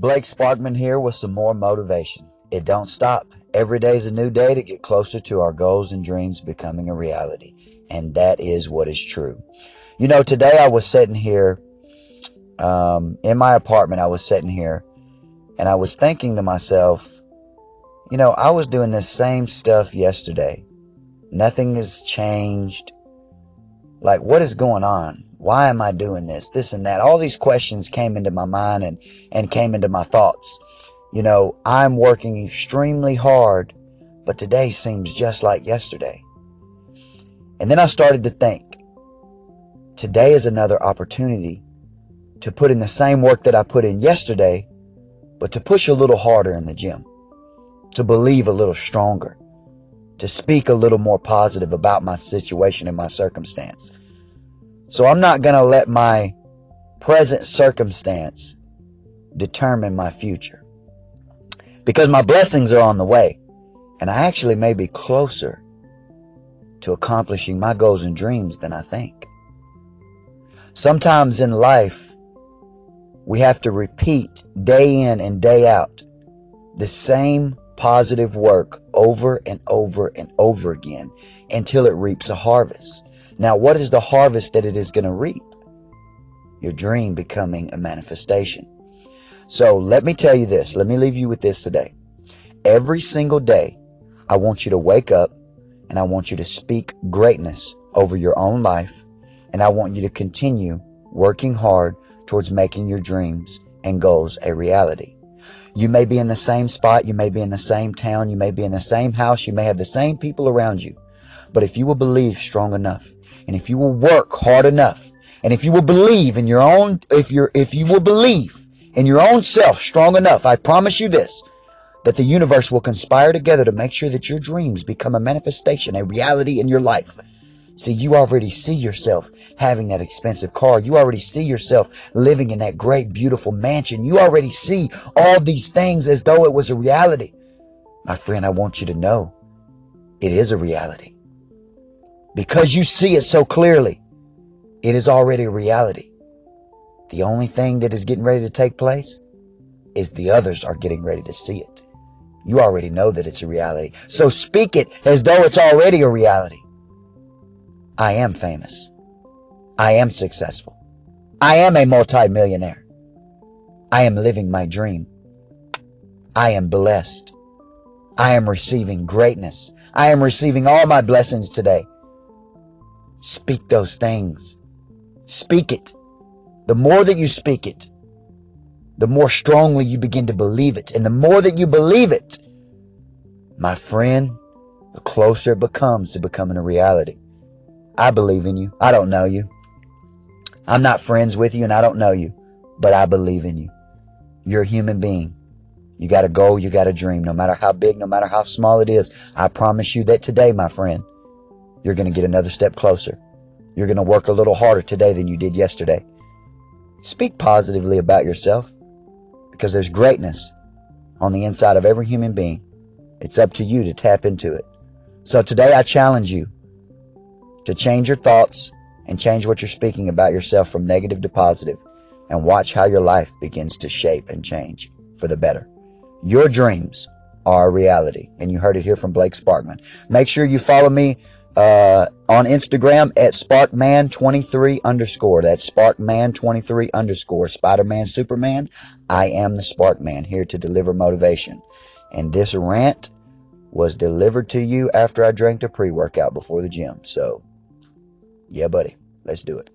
Blake Sparkman here with some more motivation. It don't stop. Every day is a new day to get closer to our goals and dreams becoming a reality. And that is what is true. You know, today I was sitting here um, in my apartment. I was sitting here and I was thinking to myself, you know, I was doing this same stuff yesterday. Nothing has changed. Like, what is going on? Why am I doing this? This and that. All these questions came into my mind and, and came into my thoughts. You know, I'm working extremely hard, but today seems just like yesterday. And then I started to think, today is another opportunity to put in the same work that I put in yesterday, but to push a little harder in the gym, to believe a little stronger, to speak a little more positive about my situation and my circumstance. So I'm not going to let my present circumstance determine my future. Because my blessings are on the way. And I actually may be closer to accomplishing my goals and dreams than I think. Sometimes in life, we have to repeat day in and day out the same positive work over and over and over again until it reaps a harvest. Now, what is the harvest that it is going to reap? Your dream becoming a manifestation. So let me tell you this. Let me leave you with this today. Every single day, I want you to wake up and I want you to speak greatness over your own life. And I want you to continue working hard towards making your dreams and goals a reality. You may be in the same spot. You may be in the same town. You may be in the same house. You may have the same people around you. But if you will believe strong enough and if you will work hard enough, and if you will believe in your own, if you're, if you will believe in your own self strong enough, I promise you this, that the universe will conspire together to make sure that your dreams become a manifestation, a reality in your life. See, you already see yourself having that expensive car. You already see yourself living in that great, beautiful mansion. You already see all these things as though it was a reality. My friend, I want you to know it is a reality. Because you see it so clearly, it is already a reality. The only thing that is getting ready to take place is the others are getting ready to see it. You already know that it's a reality. So speak it as though it's already a reality. I am famous. I am successful. I am a multimillionaire. I am living my dream. I am blessed. I am receiving greatness. I am receiving all my blessings today. Speak those things. Speak it. The more that you speak it, the more strongly you begin to believe it. And the more that you believe it, my friend, the closer it becomes to becoming a reality. I believe in you. I don't know you. I'm not friends with you and I don't know you, but I believe in you. You're a human being. You got a goal, you got a dream, no matter how big, no matter how small it is. I promise you that today, my friend, you're going to get another step closer. You're going to work a little harder today than you did yesterday. Speak positively about yourself because there's greatness on the inside of every human being. It's up to you to tap into it. So today I challenge you to change your thoughts and change what you're speaking about yourself from negative to positive and watch how your life begins to shape and change for the better. Your dreams are a reality and you heard it here from Blake Sparkman. Make sure you follow me uh, on Instagram at Sparkman23 underscore. That's Sparkman23 underscore. Spider-Man, Superman. I am the Sparkman here to deliver motivation. And this rant was delivered to you after I drank the pre-workout before the gym. So, yeah, buddy, let's do it.